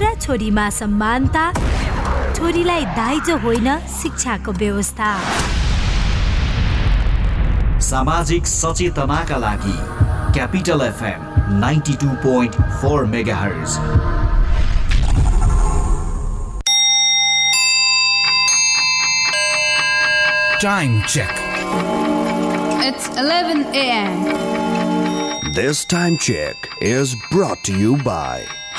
छोरा छोरीमा समानता छोरीलाई दाइजो होइन शिक्षाको व्यवस्था सामाजिक सचेतनाका लागि Capital FM ninety two point four mega Time check. It's 11 a.m. This time check is brought to you by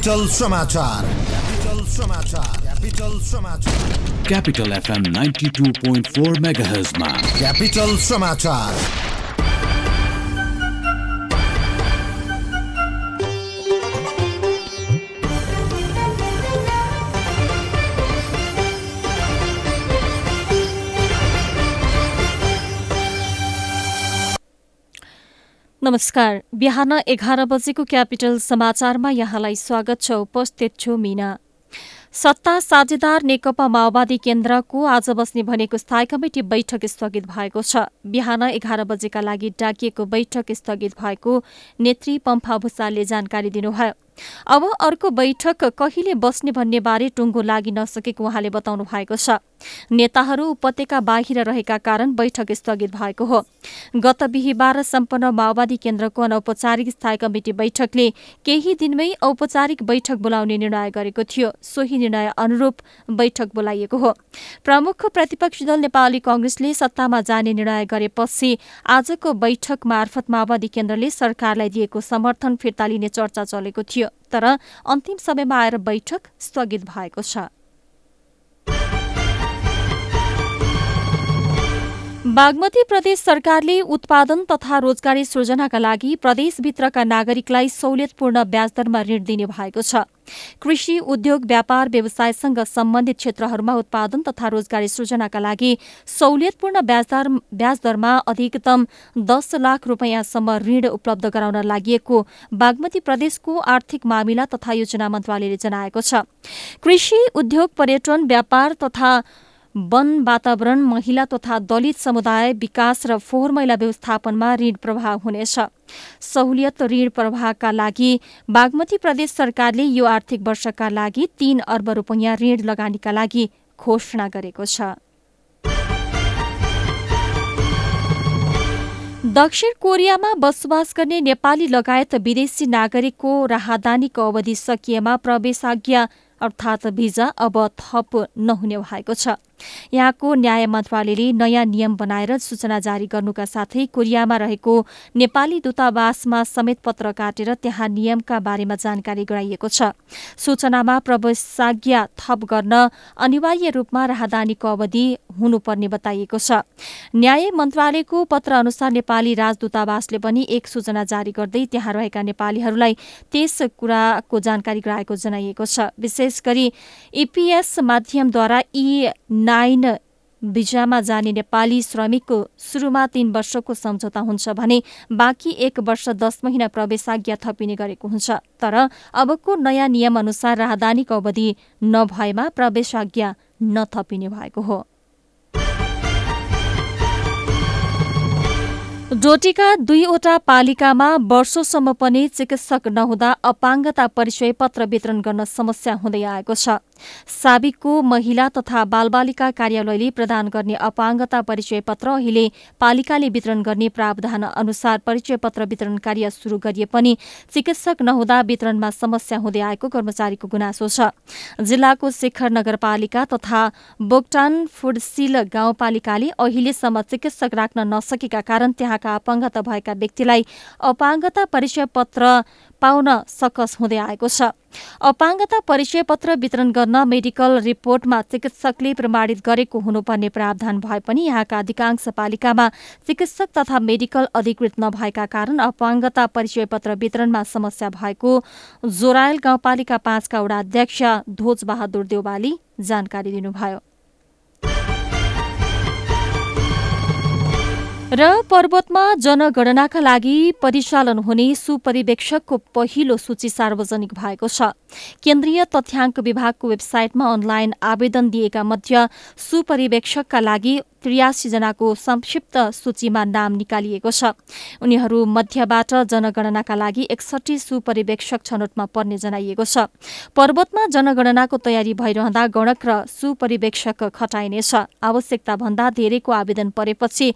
Capital समाचार क्यापिटल समाचार क्यापिटल समाचार Capital FM 92.4 MHz मा क्यापिटल समाचार नमस्कार। बिहान एघार बजेको क्यापिटल समाचारमा यहाँलाई स्वागत छ। उपस्थित छु मीना। सत्ता साझेदार नेकपा माओवादी केन्द्रको आज बस्ने भनेको स्थायी कमिटी बैठक स्थगित भएको छ। बिहान एघार बजेका लागि डाकिएको बैठक स्थगित भएको नेत्री पम्फा भूषालले जानकारी दिनुभयो। अब अर्को बैठक कहिले बस्ने भन्ने बारे टुङ्गो लागि नसकेको उहाँले बताउनु भएको छ। नेताहरू उपत्यका बाहिर रहेका कारण बैठक स्थगित भएको हो। गत बिहिबार सम्पन्न माओवादी केन्द्रको अनौपचारिक स्थायी कमिटी बैठकले केही दिनमै औपचारिक बैठक बोलाउने निर्णय गरेको थियो। सोही निर्णय अनुरूप बैठक बोलाइएको हो। प्रमुख प्रतिपक्षी दल नेपाली कंग्रेसले सत्तामा जाने निर्णय गरेपछि आजको बैठक मार्फत माओवादी केन्द्रले सरकारलाई दिएको समर्थन फिर्ता लिने चर्चा चलेको थियो। तर अन्तिम समयमा आएर बैठक स्थगित भएको छ। बागमती प्रदेश सरकारले उत्पादन तथा रोजगारी सृजनाका लागि प्रदेशभित्रका नागरिकलाई सहुलियतपूर्ण ब्याजदरमा ऋण दिने भएको छ। कृषि उद्योग व्यापार व्यवसायसँग सम्बन्धित क्षेत्रहरूमा उत्पादन तथा रोजगारी सृजनाका लागि सहुलियतपूर्ण ब्याजदर ब्याजदरमा अधिकतम दस लाख रूपियाँसम्म ऋण उपलब्ध गराउन लागि बागमती प्रदेशको आर्थिक मामिला तथा योजना मन्त्रालयले जनाएको छ। कृषि उद्योग पर्यटन व्यापार तथा वन वातावरण महिला तथा दलित समुदाय विकास र फोहोर मैला व्यवस्थापनमा ऋण प्रवाह हुनेछ। सहुलियत ऋण प्रवाहका लागि बागमती प्रदेश सरकारले यो आर्थिक वर्षका लागि तीन अर्ब रूपियाँ ऋण लगानीका लागि घोषणा गरेको छ। दक्षिण कोरियामा बसोबास गर्ने नेपाली लगायत विदेशी नागरिकको राहदानीको अवधि सकिएमा प्रवेशाज्ञा अर्थात् भिजा अब थप नहुने भएको छ। यहाँको न्याय मन्त्रालयले नयाँ नियम बनाएर सूचना जारी गर्नुका साथै कोरियामा रहेको नेपाली दूतावासमा समेत पत्र काटेर त्यहाँ नियमका बारेमा जानकारी गराइएको छ। सूचनामा प्रवेशाज्ञा थप गर्न अनिवार्य रूपमा राहदानीको अवधि हुनुपर्ने बताइएको छ। न्याय मन्त्रालयको पत्र अनुसार नेपाली राजदूतावासले पनि एक सूचना जारी गर्दै त्यहाँ रहेका नेपालीहरूलाई त्यस कुराको जानकारी गराएको जनाइएको छ। विशेष गरी इपिएस माध्यमद्वारा यी नाइन भिजामा जाने नेपाली श्रमिकको सुरुमा तीन वर्षको सम्झौता हुन्छ भने बाँकी एक वर्ष दस महिना प्रवेशाज्ञा थपिने गरेको हुन्छ। तर अबको नयाँ नियम अनुसार राहदानीको अवधि नभएमा प्रवेशाज्ञा नथपिने भएको हो। डोटीका दुईवटा पालिकामा वर्षौसम्म पनि चिकित्सक नहुँदा अपाङ्गता परिचय पत्र वितरण गर्न समस्या हुँदै आएको छ। साबिकको महिला तथा बालबालिका कार्यालयले प्रदान गर्ने अपाङ्गता परिचय पत्र अहिले पालिकाले वितरण गर्ने प्रावधान अनुसार परिचय पत्र वितरण कार्य शुरू गरिए पनि चिकित्सक नहुँदा वितरणमा समस्या हुँदै आएको कर्मचारीको गुनासो छ। जिल्लाको शिखर नगरपालिका तथा बोक्टान फुडसिल गाउँपालिकाले अहिलेसम्म चिकित्सक राख्न नसकेका कारण त्यहाँका अपाङ्गता भएका व्यक्तिलाई अपाङ्गता परिचय पत्र पाउन सकस हुँदै आएको छ। अपाङ्गता परिचय पत्र वितरण गर्न मेडिकल रिपोर्टमा चिकित्सकले प्रमाणित गरेको हुनुपर्ने प्रावधान भए पनि यहाँका अधिकांश पालिकामा चिकित्सक तथा मेडिकल अधिकृत नभएका कारण अपाङ्गता परिचय पत्र वितरणमा समस्या भएको जोरायल गाउँपालिका पाँचका वडा अध्यक्ष ध्वज बहादुर देउवाली जानकारी दिनुभयो। र पर्वतमा जनगणनाका लागि परिचालन हुने सुपरिवेक्षकको पहिलो सूची सार्वजनिक भएको छ। केन्द्रीय तथ्याङ्क विभागको वेबसाइटमा अनलाइन आवेदन दिएका मध्य सुपरिवेक्षकका लागि त्रियासी जनाको संक्षिप्त सूचीमा नाम निकालिएको छ। उनीहरू मध्यबाट जनगणनाका लागि एकसठी सुपरिवेक्षक छनौटमा पर्ने जनाइएको छ। पर्वतमा जनगणनाको तयारी भइरहँदा गणक र सुपरिवेक्षक खटाइनेछ। आवश्यकता भन्दा धेरैको आवेदन परेपछि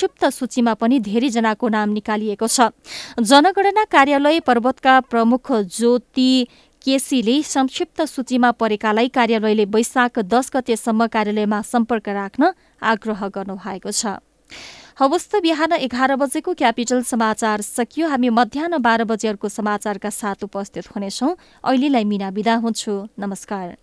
संक्षिप्त सूचीमा पनि धेरैजनाको नाम निकालिएको छ। जनगणना कार्यालय पर्वतका प्रमुख ज्योति केसीले संक्षिप्त सूचीमा परेकालाई कार्यालयले वैशाख दस गतेसम्म कार्यालयमा सम्पर्क राख्न आग्रह गर्नुभएको छ। हवस् त बिहान एघार बजेको क्यापिटल समाचार सकियो। हामी मध्याह बाह्र बजेहरूको समाचारका साथ उपस्थित हुनेछौँ। अहिलेलाई मिना बिदा हुन्छु। नमस्कार।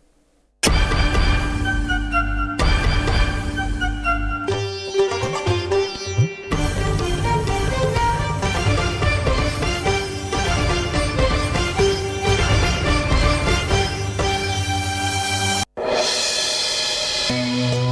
हरेक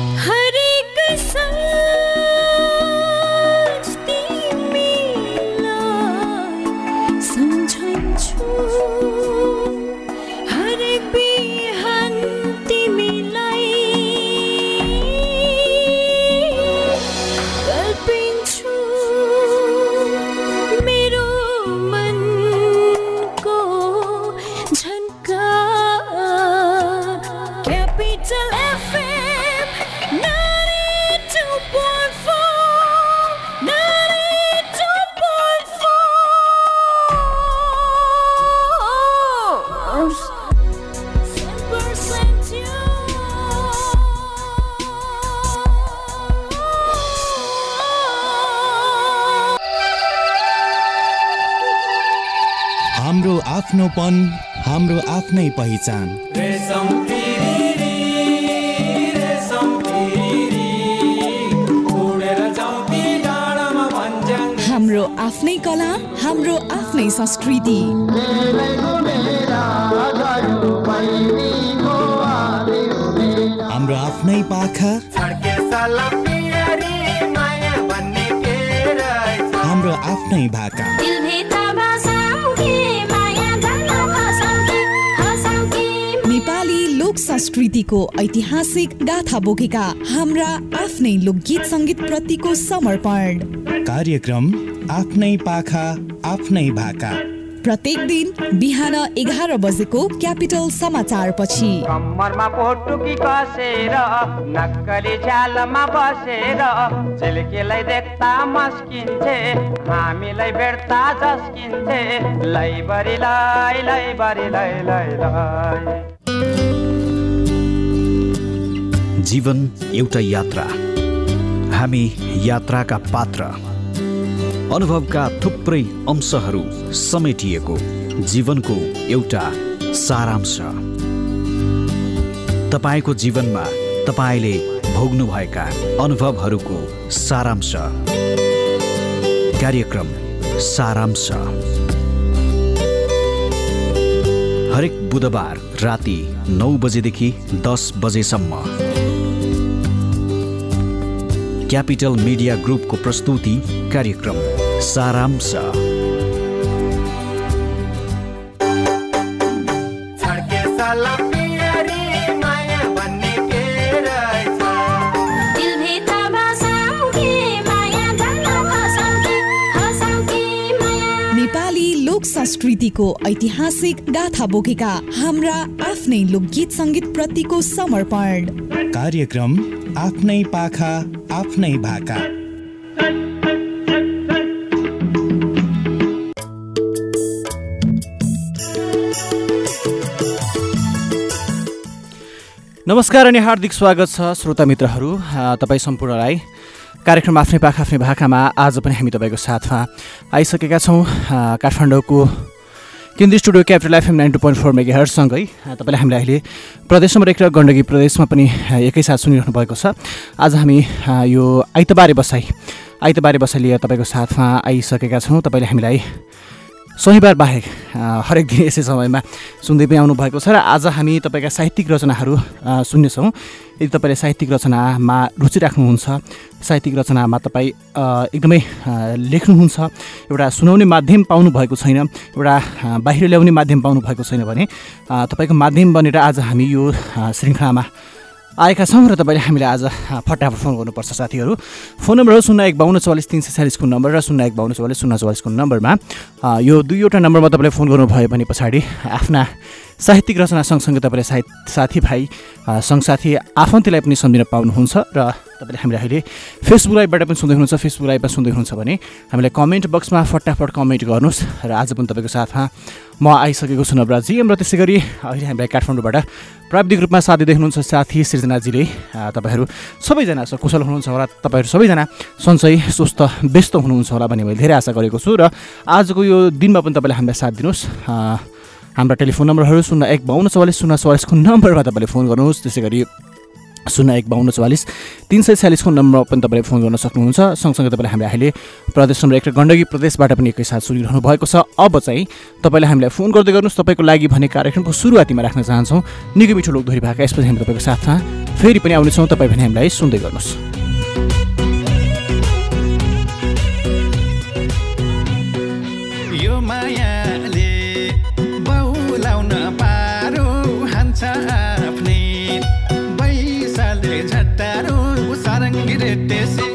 ऐतिहासिक गाथा बोकेका हाम्रा आफ्नै लोकगीत सङ्गीत प्रतिको समर्पण। कार्यक्रम आफ्नै पाखा आफ्नै भाका। प्रत्येक दिन बिहान एघार बजेको क्यापिटल समाचार पछि कम्मरमा पोटुकी कसेर नक्कली झ्यालमा बसेर झिल्केलाई देख्दा मस्किन्छे हामीलाई भेट्दा झस्किन्छे लैबरी लै लैबरी लै लै लै जीवन एउटा यात्रा। हामी यात्राका पात्र। अनुभवका थुप्रै अंशहरू समेटिएको जीवनको एउटा सारांश। तपाईँको जीवनमा तपाईँले भोग्नुभएका अनुभवहरूको सारांश। कार्यक्रम सारांश। हरेक बुधबार राति नौ बजेदेखि दस बजेसम्म क्यापिटल मिडिया ग्रुपको प्रस्तुति कार्यक्रम सारांश। संस्कृतिको ऐतिहासिक गाथा बोकेका हाम्रा आफ्नै लोकगीत सङ्गीत प्रतिको समर्पण। कार्यक्रम आफ्नै पाखा आफ्नै भाका। नमस्कार अनि हार्दिक स्वागत छ श्रोता मित्रहरू तपाईँ सम्पूर्णलाई। कार्यक्रम आफ्नै पाखा आफ्नै भाकामा आज पनि हामी तपाईँको साथमा आइसकेका छौँ। काठमाडौँको केन्द्रीय studio Capital FM nine two point four mega हर्ससँगै अ, तपाईँले हामीलाई अहिले प्रदेश नम्बर एक र गण्डकी प्रदेशमा पनि एकैसाथ सुनिरहनु भएको छ। आज हामी यो आइतबारे बसाइ आइतबारे बसाइ लिएर तपाईँको साथमा आइसकेका छौँ। तपाईँले हामीलाई शनिबार बाहेक हरेक दिन यसै समयमा सुन्दै पनि आउनुभएको छ र आज हामी तपाईँका साहित्यिक रचनाहरू सुन्नेछौँ। यदि तपाईँले साहित्यिक रचनामा रुचि राख्नुहुन्छ साहित्यिक रचनामा तपाईँ एकदमै लेख्नुहुन्छ एउटा सुनाउने माध्यम पाउनु भएको छैन एउटा बाहिर ल्याउने माध्यम पाउनु भएको छैन भने तपाईँको माध्यम बनेर आज हामी यो श्रृङ्खलामा आएका छौँ र तपाईँले हामीलाई आज फटाफट फोन गर्नुपर्छ साथीहरू। फोन नम्बर हो शून्य एक बाहन्न चौवालिस तिन सय चालिसको नम्बर र शून्य एक बाहन्न चौवालिस शून्य चौवालिसको नम्बरमा। यो दुईवटा नम्बरमा तपाईँले फोन गर्नुभयो भने पछाडि आफ्ना साहित्यिक रचना सँगसँगै तपाईँले साहित्य साथीभाइ अ, सङ्गसाथी आफन्तलाई पनि सम्झिन पाउनुहुन्छ र तपाईँले हामीलाई अहिले फेसबुक लाइभबाट पनि सुन्दै हुनुहुन्छ। फेसबुक लाइभमा सुन्दै हुनुहुन्छ भने हामीलाई कमेन्ट बक्समा फटाफट कमेन्ट गर्नुहोस् र आज पनि तपाईँको साथमा म आइसकेको छु नवराजी। र त्यसै गरी अहिले हामीलाई काठमाडौँबाट प्राविधिक रूपमा साथ दिँदै हुनुहुन्छ साथी सृजनाजीले। तपाईँहरू सबैजना कुशल हुनुहुन्छ होला। तपाईँहरू सबैजना सन्चै स्वस्थ व्यस्त हुनुहुन्छ होला भन्ने मैले धेरै आशा गरेको छु। र आजको यो दिनमा पनि तपाईँले हामीलाई साथ दिनुहोस्। हाम्रा टेलिफोन नम्बरहरू शून्य एक बाहन्न चौवालिस शून्य चौवालिसको नम्बरमा तपाईँले फोन गर्नुहोस्। त्यसै गरी शून्य एक बाहन्न चौवालिस तिन सय छ्यालिसको नम्बरमा पनि तपाईँले फोन गर्न सक्नुहुन्छ। सँगसँगै तपाईँले हामीले अहिले प्रदेश नम्बर एक गण्डकी प्रदेशबाट पनि एकैसाथ सुनिरहनु भएको छ। अब चाहिँ तपाईँले हामीलाई फोन गर्दै गर्नुहोस्। तपाईँको लागि भने कार्यक्रमको सुरुवातीमा राख्न चाहन्छौँ। निकै मिठो लोकधोरी भाका यसपछि हामी तपाईँको साथमा फेरि पनि आउनेछौँ। तपाईँ भने हामीलाई सुन्दै गर्नुहोस्। हान्छ आफ्नै बैसाले झट्टारो सारङ्गी रेटेसी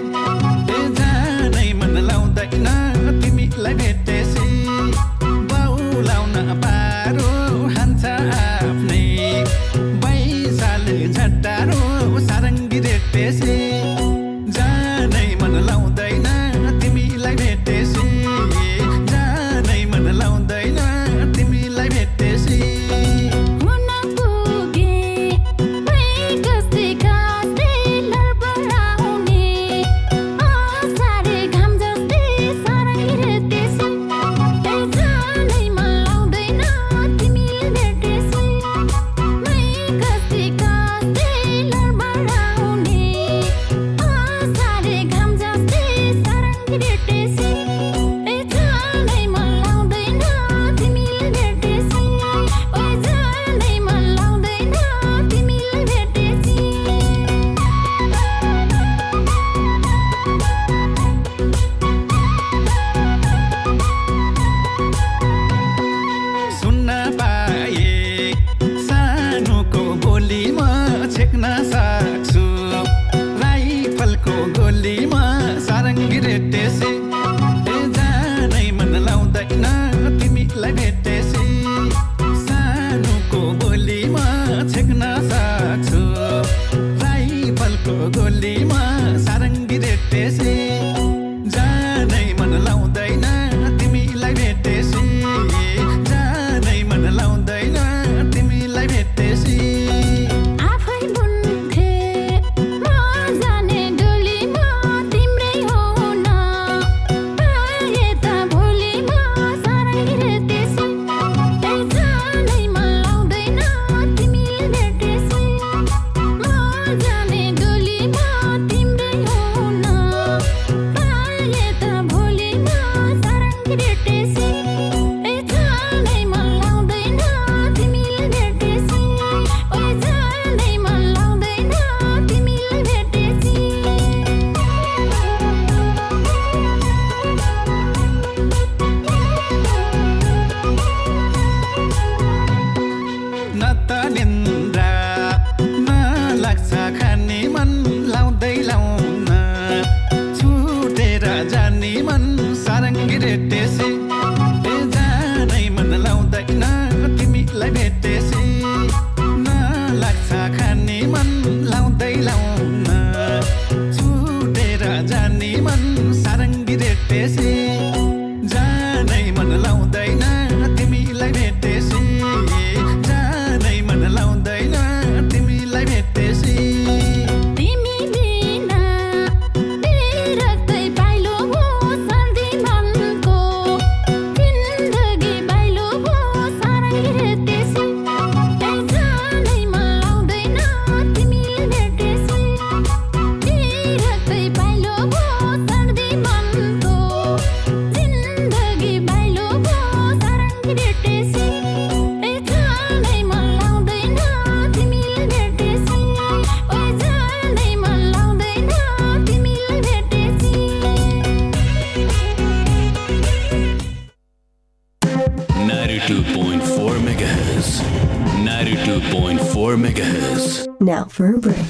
Now for a break.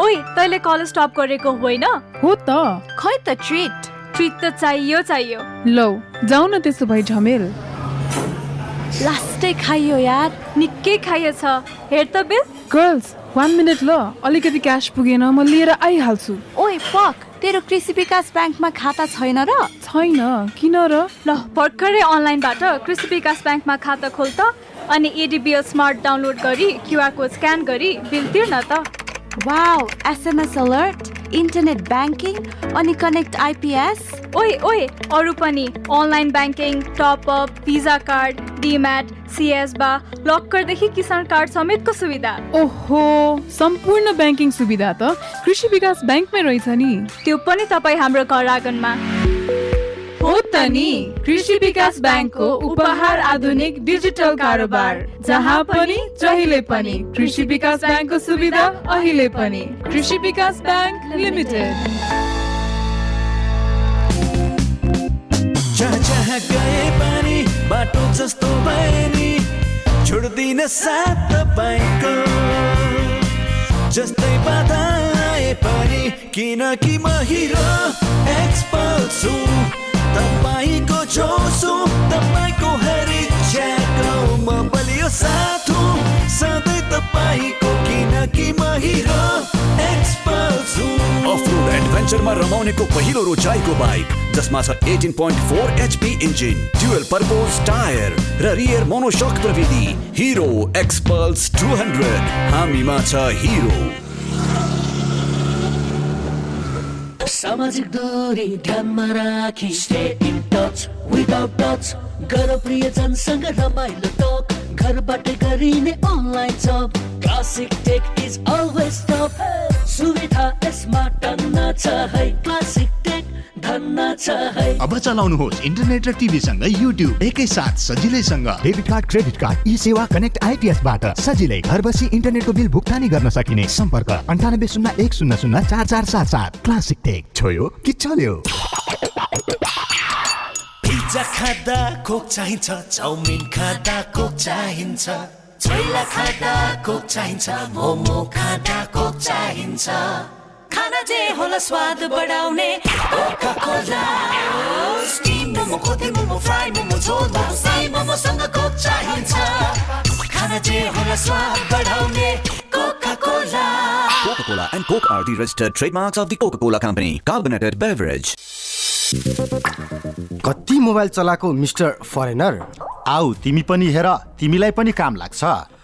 ओइ तैँले कलेज स्टप गरेको होइन? हो त। खै त ट्रिट ट्रिट त चाहियो चाहियो। लौ जाऊ न त्यसो भए झमेल। लास्टै खाइयो यार निकै खाइएछ हेर त बिल। गर्ल्स वान मिनट ल अलिकति क्यास पुगेन म लिएर आइहाल्छु। ओइ पक तेरो कृषि विकास ब्याङ्कमा खाता छैन र? छैन किन र? ल भर्खरै अनलाइनबाट कृषि विकास ब्याङ्कमा खाता खोल त। अनि एडिबिएल स्मार्ट डाउनलोड गरी क्युआर कोड स्क्यान गरी बिल तिर्न त। Wow SMS alert internet banking अनि कनेक्ट आइपिएस ओइ ओइ अरू पनि online banking topup Visa card demat सिएस बा लक्करदेखि किसान कार्ड समेतको सुविधा। ओहो सम्पूर्ण ब्याङ्किङ सुविधा त कृषि विकास ब्याङ्कमै रहेछ नि। त्यो पनि तपाईँ हाम्रो घर आँगनमा। हो कृषि विकास ब्याङ्कको उपहार आधुनिक डिजिटल कारोबार जहाँ पनि जहिले पनि कृषि विकास ब्याङ्कको सुविधा अहिले पनि। कृषि विकास ब्याङ्क लिमिटेड। गए बाटो जस्तो भए नि छोड्दिन साथ तपाईँको। जस्तै बाधा आए पनि किनकि म हिरो एक्सपर्ट छु। तपाईँको जो छु तपाईँको हरेक म बलियो साथ। सधैँ तपाईँको किनकि म हिरो एक्सपर्ट छु। अफ रोड एडभेन्चरमा रमाउनेको पहिलो रोचाइको बाइक जसमा छ eighteen point four HP engine dual purpose tyre र रियर मोनोसक प्रविधि हिरो एक्सपल्स टु हन्ड्रेड हामीमा छ हिरो सामाजिक दूरी ध्यानमा राखी। Stay in touch without touch गर प्रियजनसँग रमाइलो टक घरबाट गरिने online job classic tech is always top सुविधा यसमा टन्न छ है। क्लासिक अब चलाउनुहोस् इन्टरनेट र टिभीसँग युट्युब एकैसाथ सजिलैसँग। Debit card credit card eSewa connect आइपिएसबाट सजिलै घर बसी इन्टरनेटको बिल भुक्तानी गर्न सकिने। सम्पर्क अन्ठानब्बे शून्य एक शून्य शून्य चार चार सात सात। Classic tech. छोयो कि चल्यो? पिज्जा खाँदा कोक चाहिन्छ चाउमिन खाँदा कोक चाहिन्छ। छोइला खाँदा कोक चाहिन्छ मोमो खाँदा कोक चाहिन्छ। खाना जे होला स्वाद बढाउने। कोका कोला स्टिम मोमो खोते मोमो फ्राई मोमो झोल मोमो साई मोमोसँग कोक चाहिन्छ। खाना जे होला स्वाद बढाउने Coca Cola Coca-Cola and Coke are the registered trademarks of the Coca-Cola Company. Carbonated beverage. कति मोबाइल चलाएको मिस्टर फरेनर? आऊ तिमी पनि हेर तिमीलाई पनि काम लाग्छ।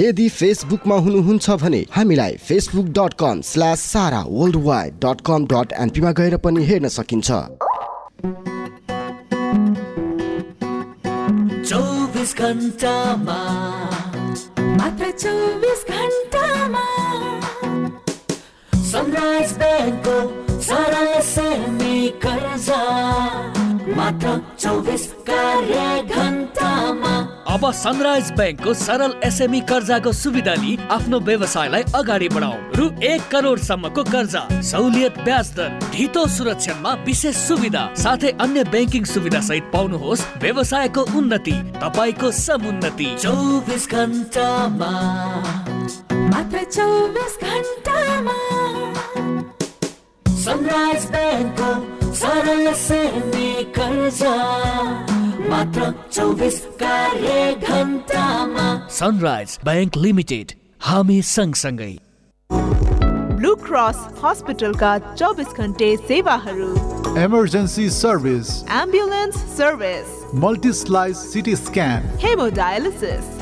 यदि फेसबुकमा हुनुहुन्छ भने हामीलाई Facebook dot com slash Sara world wide dot com dot एनपीमा गएर पनि हेर्न सकिन्छ। चौबिस घन्टामा। मात्र चौबिस घन्टामा। सनराइज ब्याङ्कको सरल सेमी कर्जा। मात्र चौबिस कार्य घन्टामा अब सनराइज ब्याङ्कको सरल एसएमई कर्जाको सुविधा लिई आफ्नो व्यवसायलाई अगाडि बढाउ रु एक करोडसम्मको कर्जा सहुलियत ब्याज दर ढितो सुरक्षामा विशेष सुविधा साथै अन्य ब्याङ्किङ सुविधा सहित पाउनुहोस् व्यवसायको उन्नति तपाईँको समुन्नति। चौबिस घन्टामा मात्र चौबिस घन्टामा सनराइज ब्याङ्कको सेमी कर्जा. मात्र चौबिस कार्य घन्टामा सनराइज ब्याङ्क लिमिटेड हामी सँगसँगै. ब्लू क्रस हस्पिटलका चौबिस घन्टे सेवाहरू. Emergency service ambulance service multislice CT scan haemodialysis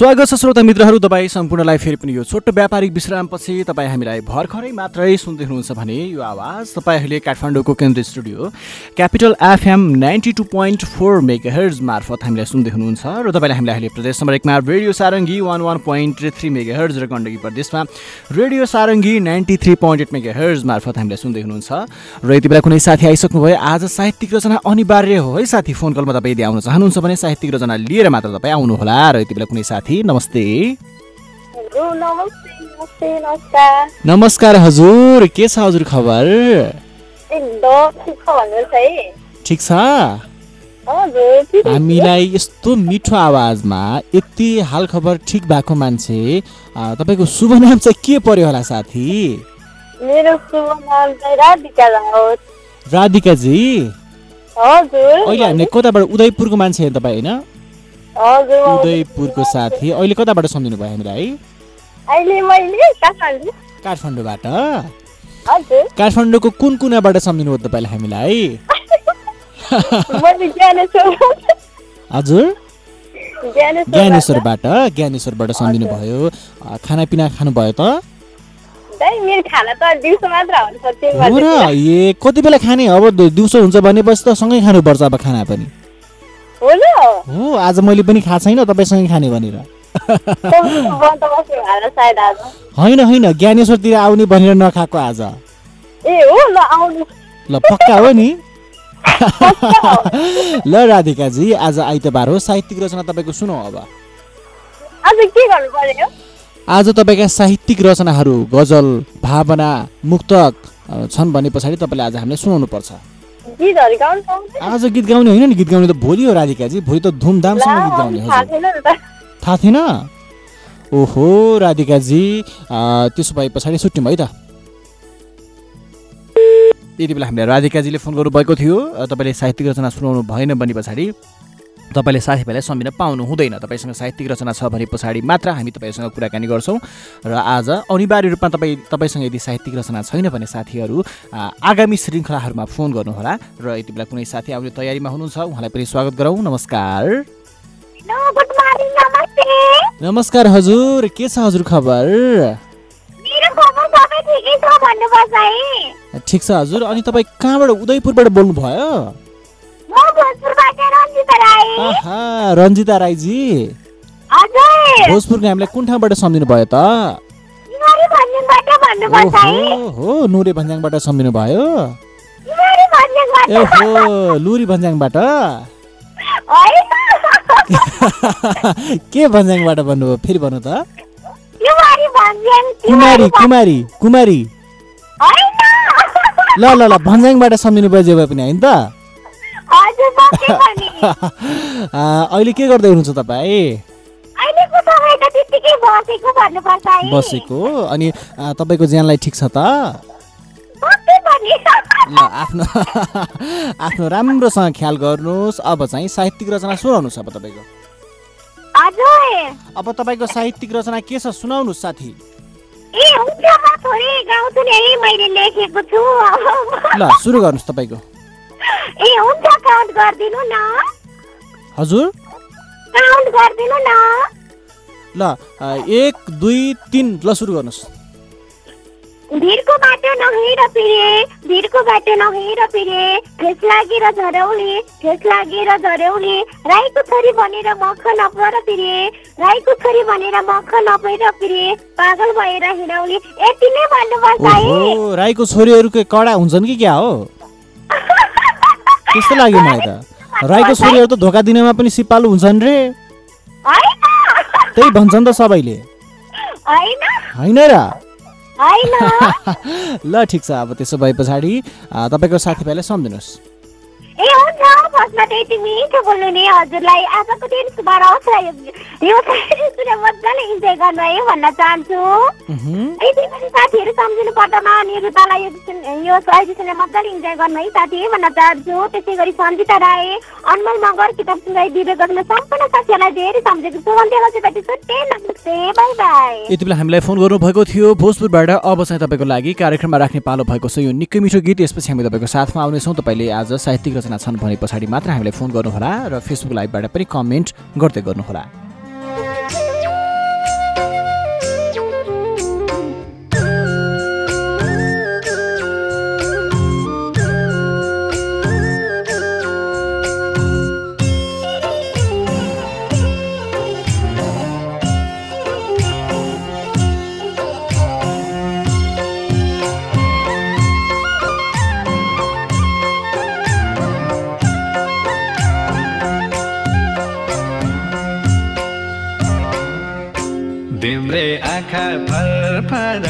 स्वागत छ श्रोता मित्रहरू तपाईँ सम्पूर्णलाई फेरि पनि यो छोटो व्यापारिक विश्रामपछि तपाईँ हामीलाई भर्खरै मात्रै सुन्दै हुनुहुन्छ भने यो आवाज तपाईँ अहिले काठमाडौँको केन्द्रीय studio Capital FM ninety two point four mega hertz मार्फत हामीलाई सुन्दै हुनुहुन्छ र तपाईँले हामीलाई अहिले प्रदेश number radio Sarangi one one point three mega hertz र गण्डकी प्रदेशमा radio Sarangi ninety three point eight mega hertz मार्फत हामीलाई सुन्दै हुनुहुन्छ। र यति बेला कुनै साथी आइसक्नुभयो आज साहित्यिक रचना अनिवार्य हो है साथी? फोन कलमा तपाईँ यदि आउन चाहनुहुन्छ भने साहित्यिक रचना लिएर मात्र तपाईँ आउनुहोला र यति बेला कुनै साथी नमस्ते। नमस्ते नमस्कार। हजुर। के छ हजुर खबर? ठिक छ। हामीलाई यस्तो मिठो आवाजमा यति हाल खबर ठिक भएको मान्छे तपाईँको शुभ नाम चाहिँ के पर्यो होला साथी? मेरो राधिकाजी? अहिले हामीले कताबाट उदयपुरको मान्छे हो तपाईँ होइन? उदयपुरको साथी। अहिले कताबाट सम्झिनु भयो हामीलाई? काठमाडौँबाट। काठमाडौँको कुन कुनाबाट सम्झिनु भयो तपाईँले हामीलाई? हजुर ज्ञानेश्वर। ज्ञानेश्वरबाट। ज्ञानेश्वरबाट। सम्झिनु भयो। खानापिना खानुभयो त? ए कति बेला खाने? अब दिउँसो हुन्छ भनेपछि त सँगै खानुपर्छ अब खाना पनि। हो आज मैले पनि खाएको छैन तपाईँसँगै खाने भनेर। होइन होइन ज्ञानेश्वरतिर आउने भनेर नखाएको आज। ए हो ल आउनु। ल पक्का हो नि? ल राधिकाजी आज आइतबार हो साहित्यिक रचना तपाईँको सुनौ अब। आज के गर्नु पर्यो आज तपाईँका साहित्यिक रचनाहरू गजल भावना मुक्तक छन् भने पछाडि तपाईँले आज हामीलाई सुनाउनु पर्छ आज गीत गाउने होइन नि गीत गाउने त भोलि हो राधिकाजी भोलि त धुमधामसँग गीत गाउने थाहा थिएन? ओहो राधिकाजी त्यसो भए पछाडि छुट्यौँ है त। यति बेला हामीलाई राधिकाजीले फोन गर्नुभएको थियो तपाईँले साहित्यिक रचना सुनाउनु भएन भने पछाडि। तपाईँले साथीभाइलाई सम्झिन पाउनु हुँदैन। तपाईँसँग साहित्यिक रचना छ भने पछाडि मात्र हामी तपाईँसँग कुराकानी गर्छौँ र आज अनिवार्य रूपमा तपाईँ तपाईँसँग यदि साहित्यिक रचना छैन भने साथीहरू आगामी श्रृङ्खलाहरूमा फोन गर्नुहोला र यति बेला कुनै साथी आउने तयारीमा हुनुहुन्छ उहाँलाई पनि स्वागत गरौँ। नमस्कार। नमस्कार हजुर के छ हजुर खबर? ठिक छ हजुर अनि तपाईँ कहाँबाट उदयपुरबाट बोल्नुभयो? रञ्जिता राईजी। भोजपुरको हामीलाई कुन ठाउँबाट सम्झिनु भयो त है ओहो हो नुरे भन्ज्याङबाट सम्झिनु भयो ओहो लुरी भन्ज्याङबाट? के भन्ज्याङबाट भन्नुभयो? फेरि भन्नु त। कुमारी कुमारी कुमारी। ल ल ल भन्ज्याङबाट सम्झिनु भयो जे भए पनि होइन त? अहिले के गर्दै हुनुहुन्छ तपाईँ? बसेको अनि तपाईँको ज्यानलाई ठिक छ त? ल आफ्नो आफ्नो राम्रोसँग ख्याल गर्नुहोस्। अब चाहिँ साहित्यिक रचना सुनाउनुहोस् अब तपाईँको। अब तपाईँको साहित्यिक रचना के छ सुनाउनुहोस् साथी। ल सुरु गर्नुहोस् तपाईँको। ए हुन्छ काउन्ट गरिदिनु न। हजुर? काउन्ट गरिदिनु न। ल एक दुई तिन ल सुरु गर्नुहोस्। भिरको बाटो नहेर पिरे भिरको बाटो नहेर पिरे ठेस लागेर झरौले ठेस लागेर झरौले राईको छोरी भनेर मख नपर पिरे राईको छोरी भनेर मख नपेर पिरे पागल भएर हिँडाउले यति नै भन्नुपर्छ है राईको छोरीहरूको कडा हुन्छन् कि क्या हो? त्यस्तो लाग्यो मलाई त। राईको छोरीहरू त धोका दिनेमा पनि सिपालु हुन्छन् रे। त्यही भन्छन् त सबैले। होइन। र? ल ठिक छ अब त्यसो भए पछाडि तपाईँको साथीभाइलाई सम्झिनुहोस्। ए हुन्छ फर्स्टमा त यति मिठो बोल्नु नि हजुरलाई आजको दिन शुभ रहोस् र यो- मजाले इन्जोय गर्नु है भन्न चाहन्छु। यति पनि साथीहरू सम्झिनु पर्दैन अनि रुतालाई यो सुन- यो एडिसनले मजाले इन्जोय गर्नु है साथी भन्न चाहन्छु। त्यसै गरी सन्जिता राई अनमोल मगर किताब दिँदै गर्नु सम्पूर्ण साथीहरूलाई धेरै सम्झेको छु। अन्त्य गर्छु छुट्टै नमस्ते बाई बाई यति बेला हामीलाई फोन गर्नुभएको थियो भोजपुरबाट। अब चाहिँ तपाईँको लागि कार्यक्रममा राख्ने पालो भएको छ यो निकै मिठो गीत। यसपछि हामी तपाईँको साथमा आउनेछौँ। तपाईँले आज साहित्यिक रचना छन् भने पछाडि मात्र हामीलाई फोन गर्नुहोला र फेसबुक लाइभबाट पनि कमेन्ट गर्दै गर्नुहोला pal pal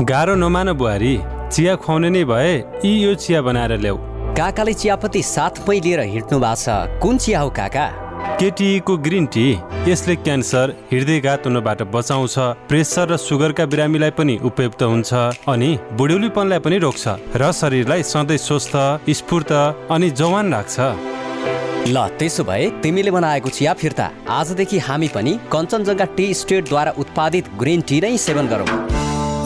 गाह्रो नमान बुहारी चिया खुवाउने नै भए यी यो चिया बनाएर ल्याऊ। काकाले चियापत्ती साथमै लिएर हिँड्नु भएको छ। कुन चिया हो काका? केटीको ग्रिन टी यसले क्यान्सर हृदयघात हुनबाट बचाउँछ प्रेसर र सुगरका बिरामीलाई पनि उपयुक्त हुन्छ अनि बुढ्यौलीपनलाई पनि रोक्छ र शरीरलाई सधैँ स्वस्थ स्फूर्त अनि जवान राख्छ। ल त्यसो भए तिमीले बनाएको चिया फिर्ता। आजदेखि हामी पनि कञ्चनजङ्घा टी स्टेटद्वारा उत्पादित ग्रिन टी नै सेवन गरौँ।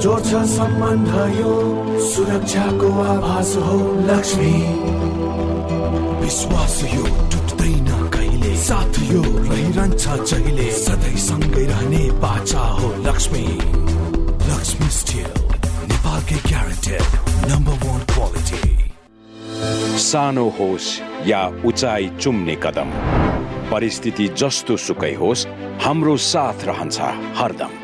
जोड्छ सम्बन्ध यो सुरक्षाको आभास हो लक्ष्मी। विश्वास यो टुट्दैन कहिले? साथ यो रहिरहन्छ जहिले? सधैँ सँगै रहने बाचा हो लक्ष्मी। लक्ष्मी स्टिल नेपालकै ग्यारेन्टेड नम्बर वान क्वालिटी सानो होस् या उचाइ चुम्ने कदम। परिस्थिति जस्तो सुकै होस् हाम्रो साथ रहन्छ हरदम।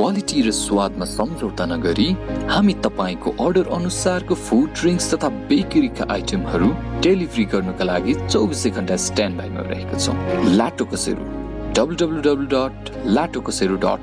क्वालिटी र स्वादमा सम्झौता नगरी हामी तपाईँको अर्डर अनुसारको फुड ड्रिङ्क्स तथा बेकरीका आइटमहरू डेलिभरी गर्नुका लागि चौबिसै घन्टा स्ट्यान्ड बाईमा रहेका छौँ। Lato Kasero. W W W dot Lato dot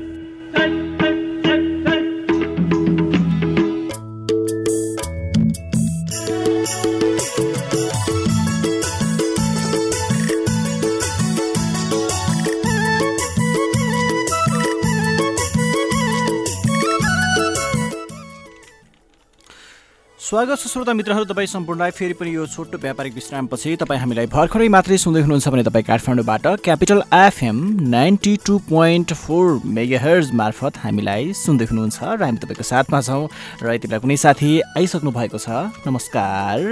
स्वागत छ श्रोता मित्रहरू तपाईँ सम्पूर्णलाई फेरि पनि यो छोटो व्यापारिक विश्रामपछि तपाईँ हामीलाई भर्खरै मात्रै सुन्दै हुनुहुन्छ भने तपाईँ काठमाडौँबाट capital FM ninety two point four mega मार्फत हामीलाई सुन्दै हुनुहुन्छ र हामी तपाईँको साथमा छौँ र यति बेला कुनै साथी आइसक्नु भएको छ। नमस्कार।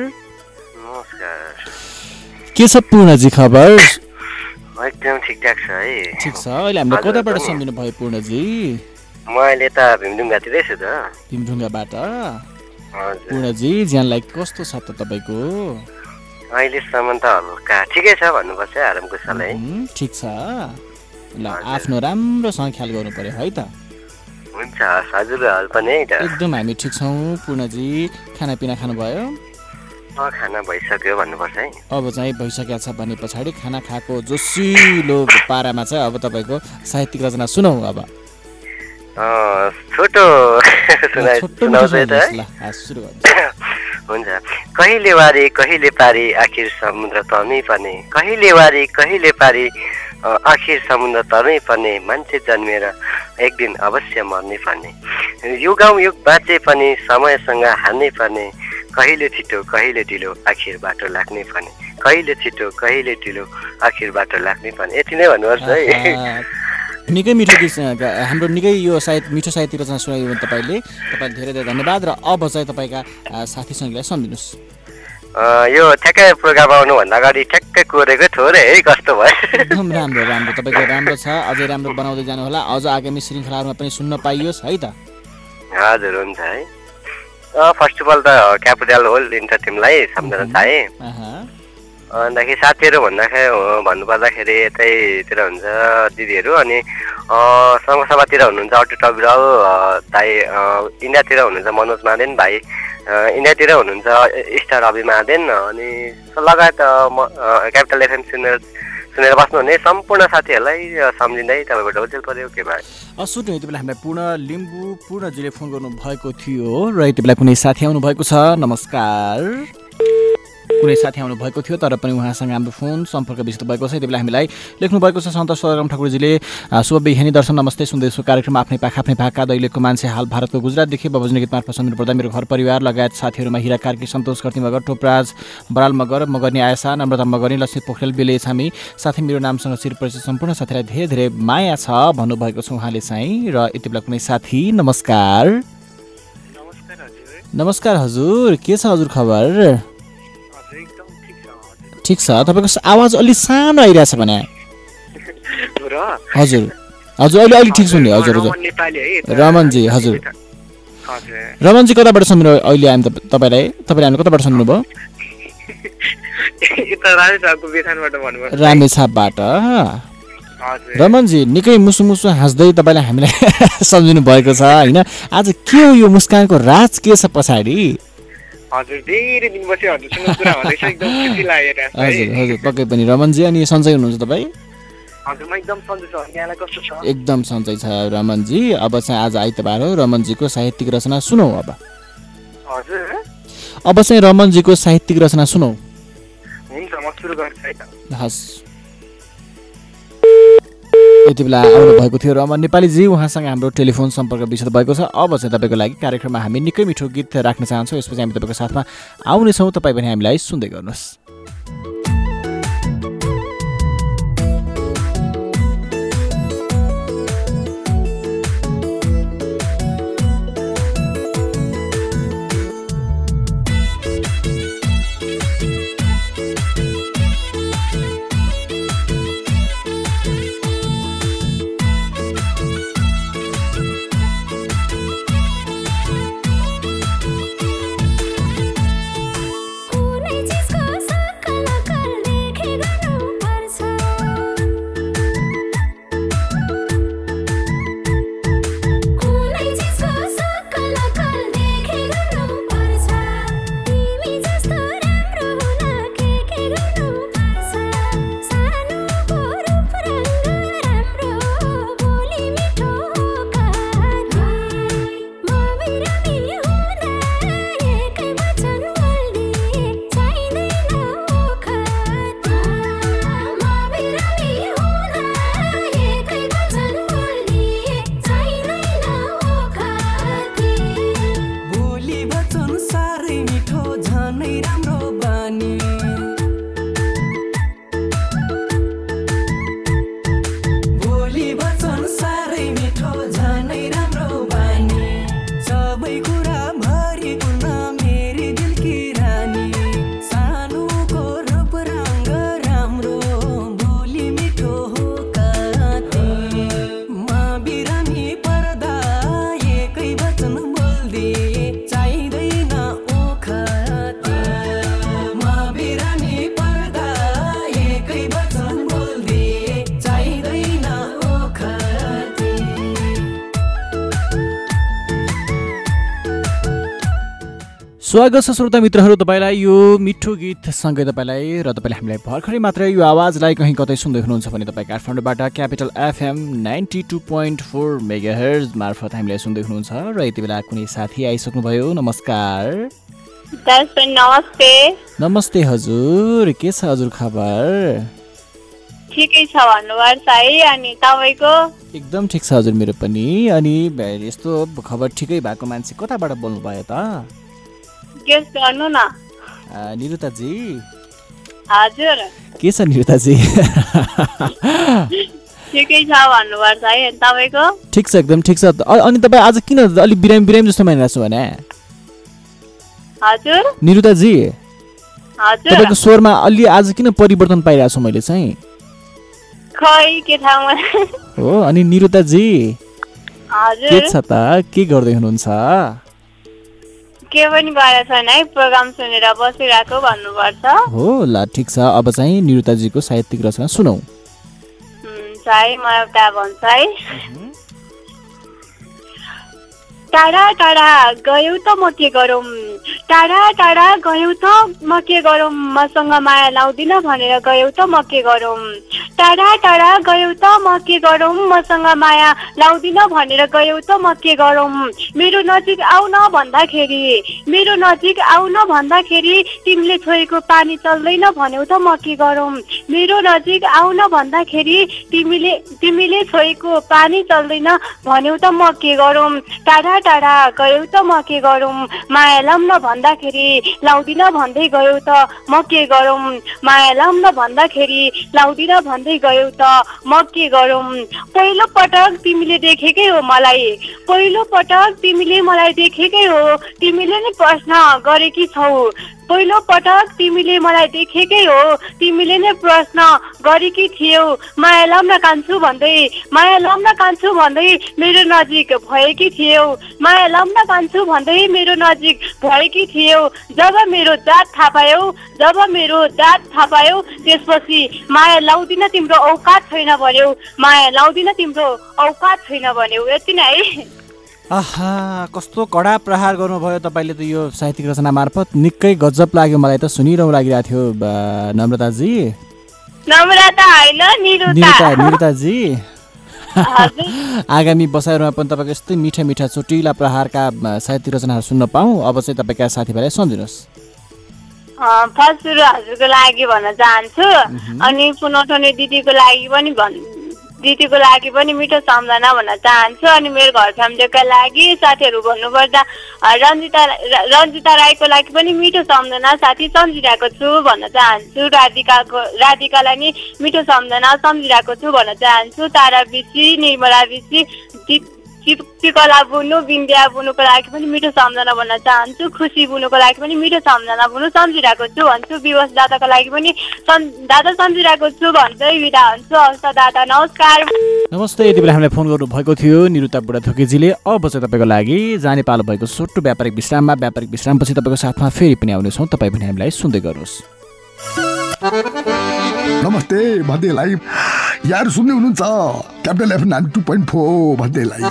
के छ पूर्णजी खबर? एकदम ठिकठाक छ है। ठिक छ। अहिले हामीले कताबाट। सम्झिनु भयो पूर्णजी? म अहिले त भीमडुङ्गातिरै छु त। भीमढुङ्गाबाट? पूर्णजी ज्यानलाई कस्तो छ त तपाईँको? अहिलेसम्म त हल्का ठिकै छ भन्नुपर्छ ठिक ल आफ्नो राम्रोसँग ख्याल गर्नु पर्यो है त। हुन्छ हजुरहरू पनि है त। एकदम हामी ठिक छौँ पूर्णजी। खानापिना खानुभयो? अँ, खाना भइसक्यो भन्नुपर्छ है। अब चाहिँ भइसकेको छ भने पछाडि खाना खाएको जोसिलो पारामा चाहिँ अब तपाईँको साहित्यिक रचना सुनौ अब। छोटो हुन्छ कहिले वारी कहिले पारी आखिर समुद्र तर्नै पर्ने कहिले वारी कहिले पारी आखिर समुद्र तर्नै पर्ने मान्छे जन्मेर एक दिन अवश्य मर्नै पर्ने युगौँ युग बाँचे पनि समयसँग हार्नै पर्ने कहिले छिटो कहिले ढिलो आखिर बाटो लाग्नै पर्ने कहिले छिटो कहिले ढिलो आखिर बाटो लाग्नै पर्ने यति नै भन्नुपर्छ है निकै मिठो गीत हाम्रो निकै यो साहित्य मिठो साहित्य रचना सुनाइयो भने तपाईँले। तपाईँलाई धेरै धेरै धन्यवाद र अब चाहिँ तपाईँका साथी सङ्गीलाई सम्झिनुहोस्। यो ठ्याक्कै प्रोग्राम आउनुभन्दा अगाडि ठ्याक्कै कोरेको थोरै है कस्तो भयो? एकदम राम्रो राम्रो तपाईँको राम्रो छ। अझै राम्रो बनाउँदै जानुहोला। अझ आगामी श्रृङ्खलाहरूमा पनि सुन्न पाइयोस् है त। हजुर हुन्छ है। फर्स्ट अफ अल त क्यापिटल होल इन्टर टिमलाई सम्झन चाहेँ। अन्तखेरि साथीहरू भन्दाखेरि भन्नुपर्दाखेरि यतैतिर हुन्छ दिदीहरू अनि सङ्घसभातिर हुनुहुन्छ अटुट अविरल अ, दाई अ, इन्डियातिर हुनुहुन्छ मनोज मादेन भाइ इन्डियातिर हुनुहुन्छ स्टार अभि मादेन अनि लगायत म क्यापिटल एफएम सुनेर सुनेर बस्नुहुने सम्पूर्ण साथीहरूलाई सम्झिँदै तपाईँबाट उज्जवल पऱ्यो। के अ, सुन्नु यति बेला हामीलाई पूर्ण लिम्बू पूर्णजीले फोन गर्नु भएको थियो र यति बेला कुनै साथी आउनु भएको छ नमस्कार। कुनै साथी आउनु भएको थियो तर पनि उहाँसँग हाम्रो फोन सम्पर्क विस्तृत भएको छ। यति बेला हामीलाई लेख्नु भएको छ सन्तोष सदरम ठाकुरजीले। शुभ बिहानी दर्शन नमस्ते सुन्दैछु कार्यक्रम आफ्नै पाखा आफ्नै भाका दैलेखको मान्छे हाल भारतको गुजरातदेखि बबजनी गीत मार्फत सम्झिनु पर्दा मेरो घर परिवार लगायत साथीहरूमा हिरा कार्की सन्तोष कर्ती मगर टोपराज बराल मगर मगर्नी आयसा नम्रता मगर्नी लक्ष्मी पोखरेल बेले छामी साथै मेरो नामसँग शिर परिचय सम्पूर्ण साथीलाई धेरै धेरै माया छ भन्नुभएको छ उहाँले चाहिँ। र यति बेला कुनै साथी नमस्कार। नमस्कार हजुर के छ हजुर खबर? ठिक छ? तपाईँको आवाज अलिक सानो आइरहेछ भने। हजुर। हजुर अहिले अलिक ठिक सुन्यो। हजुर हजुर। रमनजी हजुर। रमनजी कताबाट सम्झिनु अहिले त तपाईँलाई तपाईँले हामी कताबाट सम्झिनु भयो रामेछापबाट रमनजी निकै मुसु मुसु हाँस्दै तपाईँलाई हामीलाई सम्झिनु भएको छ होइन? आज के हो यो मुस्कानको राज के छ पछाडि? हजुर धेरै दिनपछि हजुरसँग कुरा हुँदैछ एकदम खुसी लागेर हजुर हजुर पक्कै पनि। रमनजी अनि सन्चै हुनुहुन्छ तपाईँ? एकदम सन्चै छु। रमनजी अब चाहिँ आज आइतबार हो। रमनजीको साहित्यिक रचना सुनौ अब। अब चाहिँ रमनजीको साहित्यिक रचना सुनौ। हुन्छ म सुरु गर्छु है त। हस्। यति बेला आउनु भएको थियो रमन नेपालीजी उहाँसँग हाम्रो टेलिफोन सम्पर्क विषय भएको छ। अब चाहिँ तपाईँको लागि कार्यक्रममा हामी निकै मिठो गीत राख्न चाहन्छौँ। यसपछि हामी तपाईँको साथमा आउनेछौँ। तपाईँ पनि हामीलाई सुन्दै गर्नुहोस्। स्वागत छ श्रोता मित्रहरू तपाईँलाई यो मिठो गीतसँगै तपाईँलाई र तपाईँले हामीलाई भर्खरै मात्रै यो आवाजलाई कहीँ कतै सुन्दै हुनुहुन्छ भने तपाईँ काठमाडौँबाट capital FM ninety two point four mega hertz मार्फत हामीलाई सुन्दै हुनुहुन्छ र यति बेला कुनै साथी आइसक्नुभयो। नमस्कार। नमस्ते। नमस्ते हजुर। के छ हजुर खबर? ठिकै छ भन्नुपर्छ है अनि तपाईँको? एकदम ठिक छ हजुर मेरो पनि। अनि यस्तो खबर ठिकै भएको मान्छे कताबाट बोल्नुभयो त? गेस गर्नु न। निरुताजी। हजुर। के छ निरुताजी? ठिकै छ भन्नुपर्छ है तपाईँको? ठिक छ एकदम ठिक छ। अनि तपाईँ आज किन अलिक बिरामी बिरामी जस्तो मानिरहेको छु भने? हजुर। निरुताजी तपाईँको स्वरमा अलि आज किन परिवर्तन पाइरहेको छु मैले चाहिँ? खै के मलाई हो अनि निरुताजी के छ त? के गर्दै हुनुहुन्छ? के पनि गरेको छैन। है प्रोग्राम सुनेर बसिरहेको भन्नुपर्छ। हो ल ठिक छ। अब चाहिँ निरुताजीको साहित्यिक रचना सुनौ। हुन्छ है म एउटा भन्छु है। टाढा टाढा गयौ त म के गरौँ टाढा टाढा गयौ त म के गरौँ मसँग माया लाउँदिन भनेर गयौ त म के गरौँ टाढा टाढा गयौ त म के गरौँ मसँग माया लाउँदिन भनेर गयौ त म के गरौँ मेरो नजिक आउन भन्दाखेरि मेरो नजिक आउन भन्दाखेरि तिमीले छोएको पानी चल्दैन भन्यौ त म के गरौँ मेरो नजिक आउन भन्दाखेरि तिमीले तिमीले छोएको पानी चल्दैन भन्यौ त म के गरौँ टाढा टाढा गयौ त म के गरौँ? माया लाउन भन्दाखेरि लाउँदिन भन्दै गयौ त म के गरौँ? माया लाउन भन्दाखेरि लाउँदिन भन्दै गयौ त म के गरौँ? पहिलो पटक तिमीले देखेकै हो मलाई। पहिलो पटक तिमीले मलाई देखेकै हो। तिमीले नै प्रश्न गरेकी छौ। पहिलो पटक तिमीले मलाई देखेकै हो। तिमीले नै प्रश्न गरेकी थियौ। माया लाउन कान्छु भन्दै माया लाउन कान्छु भन्दै मेरो नजिक भएकी थियौ। माया लाउन कान्छु भन्दै मेरो नजिक भएकी थियौ। जब मेरो जात थाहा पायौ जब मेरो जात थाहा पायौ त्यसपछि माया लाउँदिन तिम्रो औकात छैन भन्यौ। माया लाउँदिन तिम्रो औकात छैन भन्यौ। यति नै है। आहा कस्तो कडा प्रहार गर्नुभयो तपाईँले त यो साहित्यिक रचना मार्फत। निकै गजब लाग्यो मलाई त सुनिरहँ लागिरहेको थियो नम्रताजी। निरुताजी। आगामी बसाइहरूमा पनि तपाईँको यस्तै मिठा मिठा चोटिला प्रहारका साहित्यिक रचनाहरू सुन्न पाऊँ। अब चाहिँ तपाईँका साथीभाइलाई सम्झिनुहोस्। फर्स्ट सुरु हजुरको लागि भन्न चाहन्छु। अनि फोन उठाउने दिदीको लागि पनि भन् दिदीको लागि पनि मिठो सम्झना भन्न चाहन्छु अनि मेरो घर फ्यामिलीका लागि साथीहरू भन्नुपर्दा रन्जिता रन्जिता राईको लागि पनि मिठो सम्झना साथी सम्झिरहेको छु भन्न चाहन्छु। राधिकाको राधिकालाई नि मिठो सम्झना सम्झिरहेको छु भन्न चाहन्छु। तारा बिसी निर्मला बिसी चिकला बुनु बिन्द्या बुनुको लागि पनि मिठो सम्झना भन्न चाहन्छु खुसी बुनुको लागि पनि मिठो सम्झना बुनु सम्झिरहेको छु भन्छु विवश दादाको लागि पनि दादा सम्झिरहेको छु भन्दै विदा हुन्छु। हवस् दादा नमस्कार। नमस्ते यति बेला हामीलाई फोन गर्नुभएको थियो निरुता बुढाथोकेजीले। अब चाहिँ तपाईँको लागि जाने पालो भएको छोटो व्यापारिक विश्राममा व्यापारिक विश्रामपछि तपाईँको साथमा फेरि पनि आउनेछौँ। तपाईँ पनि हामीलाई सुन्दै गर्नुहोस्। नमस्ते यार सुन्दै हुनुहुन्छ। Capital F nine two point four भदेलाई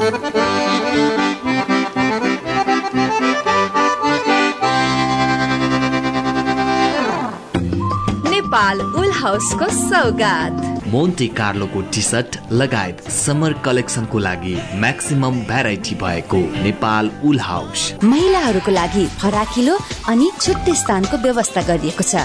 Nepal उल हाउसको सौगात। मोन्टे कार्लोको टी सर्ट लगायत समर कलेक्सनको लागि म्याक्सिमम भेराइटी भएको नेपाल उल हाउस महिलाहरूको लागि फराकिलो अनि छुट्टै स्थानको व्यवस्था गरिएको छ।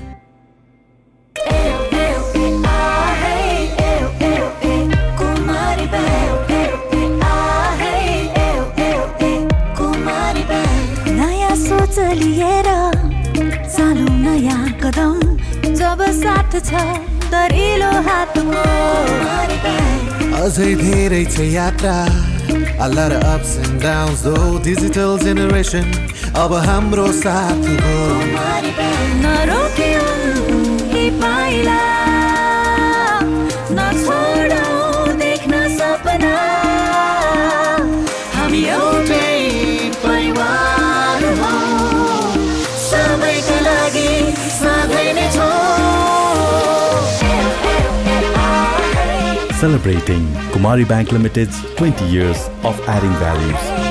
साथ छ दरिलो हातको अझै धेरै छ यात्रा A lot of ups and downs though Digital generation अब हाम्रो साथ हो नरोक्यौ यी पाइला Celebrating Kumari Bank Limited's 20 years of adding values.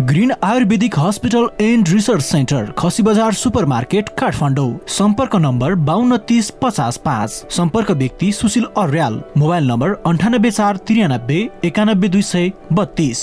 Green Ayurvedic hospital and research centre Khasi Bazar super market Kathmandu. सम्पर्क नम्बर बाहन्न तिस पचास पाँच। सम्पर्क व्यक्ति सुशील अर्याल। मोबाइल नम्बर अन्ठानब्बे चार त्रियानब्बे एकानब्बे दुई सय बत्तिस।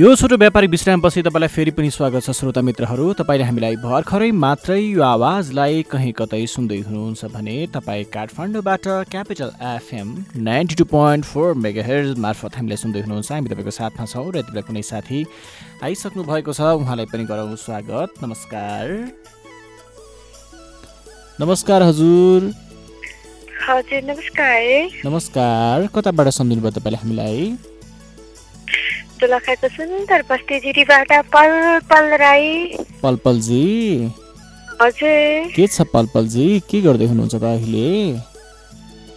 यो छोटो व्यापारिक विश्रामपछि तपाईँलाई फेरि पनि स्वागत छ श्रोता मित्रहरू। तपाईँले हामीलाई भर्खरै मात्रै यो आवाजलाई कहीँ कतै सुन्दै हुनुहुन्छ भने तपाईँ काठमाडौँबाट capital FM ninety two point four mega hertz मार्फत हामीलाई सुन्दै हुनुहुन्छ। हामी तपाईँको साथमा छौँ र यति बेला कुनै साथी आइसक्नु भएको छ उहाँलाई पनि गराउनु स्वागत। नमस्कार। नमस्कार हजुर। हजुर नमस्कार। नमस्कार। कताबाट सम्झिनु भयो तपाईँले हामीलाई? दोलखाको सुन्दर बस्ती जिरीबाट पल पल राई। पलपलजी? हजुर। के छ पलपलजी? के गर्दै हुनुहुन्छ त अहिले?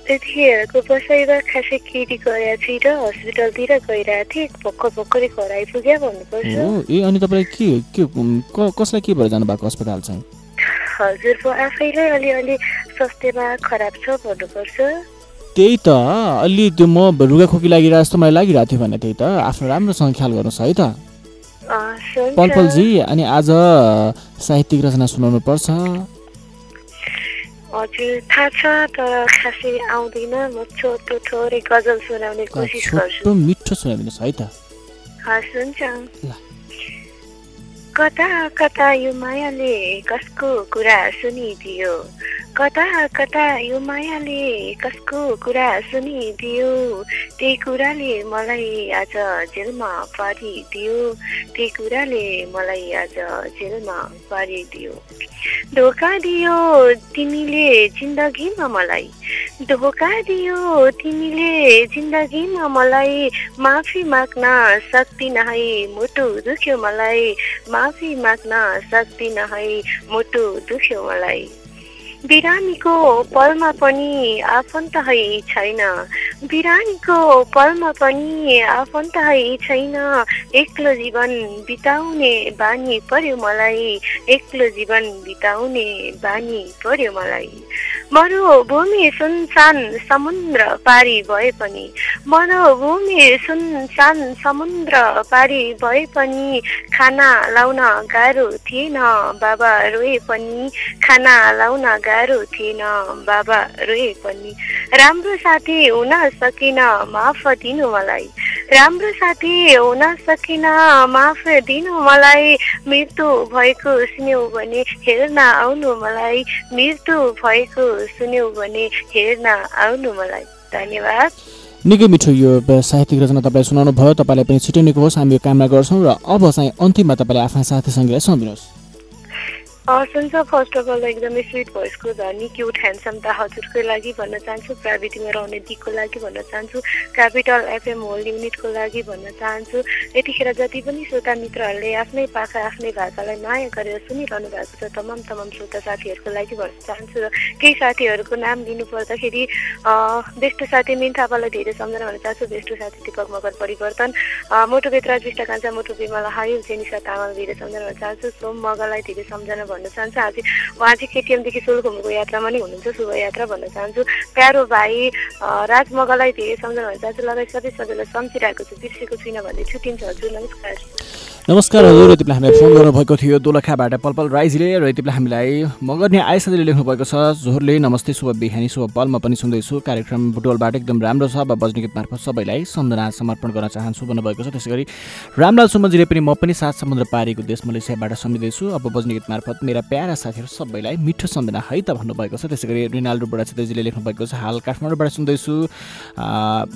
त्यतिखेरको बसाइमा खासै केटी गएका थिइनँ हस्पिटलतिर गइरहेको थिएँ। भर्खर भर्खरै घर आइपुग्यो भन्नुपर्छ। ए अनि तपाईँलाई के के कसलाई के भएर जानुभएको अस्पताल चाहिँ? हजुर म आफैलाई अलिअलि स्वास्थ्यमा खराब छ भन्नुपर्छ। त्यही त। अलि त्यो म रुगाखोकी लागिरहेको जस्तो मलाई लागिरहेको थियो भने त्यही त। आफ्नो राम्रोसँग ख्याल गर्नुहोस् है त। पलपलजी अनि आज साहित्यिक रचना सुनाउनु पर्छ हजुर थाहा छ तर खासै आउँदैन। म छोटो थोरै गजल सुनाउने कोसिस गर्छु। मिठो सुनाइदिनुहोस् है त। हस् हुन्छ। कता कता यो मायाले कसको कुरा सुनिदियो? कता कता यो मायाले कसको कुरा सुनिदियो? त्यही कुराले मलाई आज जेलमा पारिदियो। त्यही कुराले मलाई आज जेलमा पारिदियो। धोका दियो तिमीले जिन्दगीमा मलाई। धोका दियो तिमीले जिन्दगीमा मलाई। माफी माग्न सक्दिन है मुटु दुख्यो मलाई। माफी माग्न सक्दिन है मुटु दुख्यो मलाई। बिरामीको पलमा पनि आफन्त छैन। बिरामीको पलमा पनि आफन्त छैन। एक्लो जीवन बिताउने बानी पर्यो मलाई। एक्लो जीवन बिताउने बानी पर्यो मलाई। मरुभूमि सुनसान समुद्र पारी भए पनि। मरुभूमि सुनसान समुद्र पारी भए पनि खाना लाउन गाह्रो थिएन। बाबा रोए पनि खाना लाउन गाह्रो थिएन बाबा रोए पनि राम्रो साथी हुन सकिन माफ दिनु मलाई। राम्रो साथी हुन सकिन माफ दिनु मलाई। मृत्यु भएको सुन्यौ भने हेर्न आउनु मलाई। मृत्यु भएको सुन्यौ भने हेर्न आउनु मलाई। धन्यवाद। निकै मिठो यो साहित्यिक रचना तपाईँले सुनाउनु भयो तपाईँलाई पनि छिटै निको होस्। हामी यो कामना गर्छौँ र अब चाहिँ अन्तिममा तपाईँले आफ्ना साथी सङ्गीलाई सुनाइदिनुहोस् सुन्छ फर्स्ट अफ अल एकदमै स्विट भोइसको धनी क्युट ह्यान्डसम त हजुरको लागि भन्न चाहन्छु प्राविधिकमा रहने दिकको लागि भन्न चाहन्छु क्यापिटल एफएम होल युनिटको लागि भन्न चाहन्छु यतिखेर जति पनि श्रोता मित्रहरूले आफ्नै पाखा आफ्नै भाषालाई माया गरेर सुनिरहनु भएको छ तमाम तमाम श्रोता साथीहरूको लागि भन्न चाहन्छु र केही साथीहरूको नाम लिनु पर्दाखेरि अँ, बेष्ट साथी मिन थापालाई धेरै सम्झना भन्न चाहन्छु बेष्ट साथी दिपक मगर परिवर्तन मोटो बेत्रा विष्ट कान्छा मोटो बिमला हायुल जेनिसा तामाङ धेरै सम्झना भन्न चाहन्छु सोम मगरलाई धेरै सम्झना भन्न चाहन्छु। आज उहाँ चाहिँ केटिएमदेखि सोलखुम्बुको यात्रामा नै हुनुहुन्छ शुभ यात्रा भन्न चाहन्छु। प्यारो भाइ अँ, राज मगरलाई धेरै सम्झना चाहन्छु। लगायत सबै सजिलो सम्झिरहेको छु बिर्सेको छुइनँ भन्दै छुट्टिन्छ हजुर नमस्कार। नमस्कार हजुर। यति बेला हामीलाई फोन गर्नुभएको थियो दोलखाबाट पलपल राइजीले र यति बेला हामीलाई मगर्ने आयसाले लेख्नुभएको छ। जोहरले नमस्ते शुभ बिहानी शुभ पलमा पनि सुन्दैछु। कार्यक्रम बुटोलबाट एकदम राम्रो छ। अब बज्ने गीत मार्फत सबैलाई सम्झना समर्पण गर्न चाहन्छु भन्नुभएको छ। त्यसै गरी रामलाल सुमनजीले पनि म पनि सात समुद्र पारीको देश मलेसियाबाट सम्झिँदैछु। अब बज्ने गीत मार्फत मेरा प्यारा साथीहरू सबैलाई मिठो सम्झना है त भन्नुभएको छ। त्यसै गरी रिनाल्डो बुढा छेत्रीजीले लेख्नुभएको छ। हाल काठमाडौँबाट सुन्दैछु।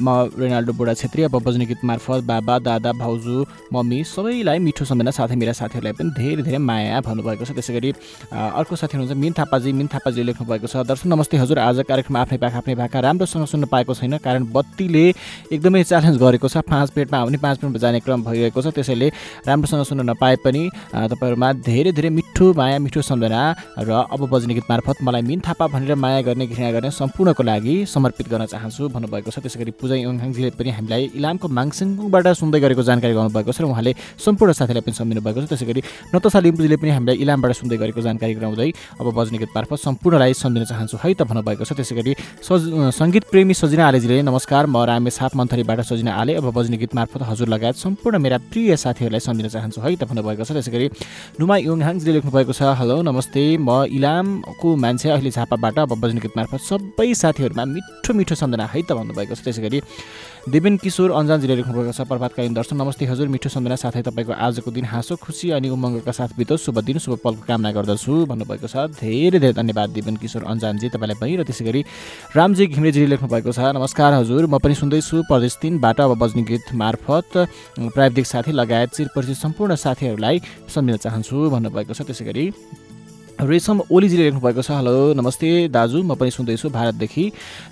म रिनाल्डो बुढा छेत्री अब बज्ने गीत मार्फत बाबा दादा भाउजू मम्मी सबैलाई मिठो सम्झना साथै मेरा साथीहरूलाई पनि धेरै धेरै माया भन्नुभएको छ। त्यसै गरी अर्को साथी हुनुहुन्छ मिन थापाजी। मिन थापाजीले लेख्नुभएको छ दर्शक नमस्ते हजुर। आज कार्यक्रम आफ्नै पाखा आफ्नै भाका राम्रोसँग सुन्न पाएको छैन कारण बत्तीले एकदमै च्यालेन्ज गरेको छ। पाँच मिनटमा आउने पाँच मिनटमा जाने क्रम भइरहेको छ। त्यसैले राम्रोसँग सुन्न नपाए पनि तपाईँहरूमा धेरै धेरै मिठो माया मिठो सम्झना र अब बज्ने गीत मार्फत मलाई मिन थापा भनेर माया गर्ने घृणा गर्ने सम्पूर्णको लागि समर्पित गर्न चाहन्छु भन्नुभएको छ। त्यसै गरी पूजा योङहाङजीले पनि हामीलाई इलामको माङसिङबाट सुन्दै गरेको जानकारी गराउनुभएको छ र उहाँले सम्पूर्ण साथीलाई पनि सम्झिनु भएको छ। त्यसै गरी नतसा लिम्बुजीले पनि हामीलाई इलामबाट सुन्दै गरेको जानकारी गराउँदै अब बज्ने गीत मार्फत सम्पूर्णलाई सम्झिन चाहन्छु है त भन्नुभएको छ। त्यसै गरी सज सङ्गीत प्रेमी सजिना आलेजीले नमस्कार म रामे साप मन्थरीबाट सजिना आले। अब बज्ने गीत मार्फत हजुर लगायत सम्पूर्ण मेरा प्रिय साथीहरूलाई सम्झिन चाहन्छु है त भन्नुभएको छ। त्यसै गरी नुमा योङहाङजीले लेख्नुभएको छ हेलो नमस्ते म इलामको मान्छे अहिले झापाबाट अब बज्ने गीत मार्फत सबै साथीहरूमा मिठो मिठो सम्झना है त भन्नुभएको छ। त्यसै गरी देवेन किशोर अन्जानजीले लेख्नुभएको छ प्रभातकालीन दर्शन। नमस्ते हजुर मिठो सम्झना साथै तपाईँको आजको दिन हाँसो खुसी अनि उमङ्गका साथ बितोस् शुभ दिन शुभ पलको कामना गर्दछु भन्नुभएको छ। धेरै धेरै धन्यवाद देवेन किशोर अन्जानजी तपाईँलाई पनि र त्यसै गरी रामजी घिम्रेजीले लेख्नुभएको छ नमस्कार हजुर म पनि सुन्दैछु प्रदेश तिनबाट अब बज्ने गीत मार्फत। प्राविधिक साथी लगायत चिरपरिचित सम्पूर्ण साथीहरूलाई सम्झिन चाहन्छु भन्नुभएको छ त्यसै गरी रेशम ओलीजीले लेख्नुभएको छ हेलो नमस्ते दाजु म पनि सुन्दैछु भारतदेखि।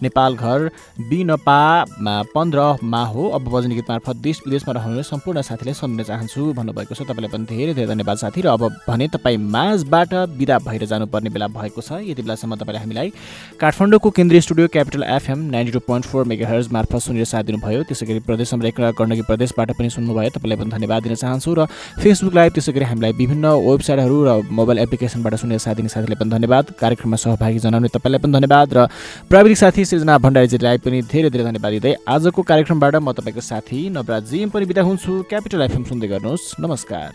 नेपाल घर बिनपामा पन्ध्रमा हो। अब बज्ने गीत मार्फत देश विदेशमा रहनुहुने सम्पूर्ण साथीलाई सम्झिन चाहन्छु भन्नुभएको छ। तपाईँलाई पनि धेरै धेरै धन्यवाद साथी र अब भने तपाईँ माझबाट बिदा भएर जानुपर्ने बेला भएको छ। यति बेलासम्म तपाईँले हामीलाई काठमाडौँको केन्द्रीय studio capital FM ninety two point four mega मार्फत सुनेर साथ दिनुभयो। त्यसै गरी प्रदेश र गण्डकी प्रदेशबाट पनि सुन्नुभयो। तपाईँलाई पनि धन्यवाद दिन चाहन्छु र फेसबुक लाइभ त्यसै गरी हामीलाई विभिन्न वेबसाइटहरू र मोबाइल एप्लिकेसनबाट सुनेर साथ दिने साथीलाई पनि धन्यवाद। कार्यक्रममा सहभागी जनाउने तपाईँलाई पनि धन्यवाद र प्राविधिक साथी सृजना भण्डारीजीलाई पनि धेरै धेरै धन्यवाद दिँदै आजको कार्यक्रमबाट म तपाईँको साथी नवराज पनि बिदा हुन्छु। क्यापिटल एफएम सुन्दै गर्नुहोस्। नमस्कार।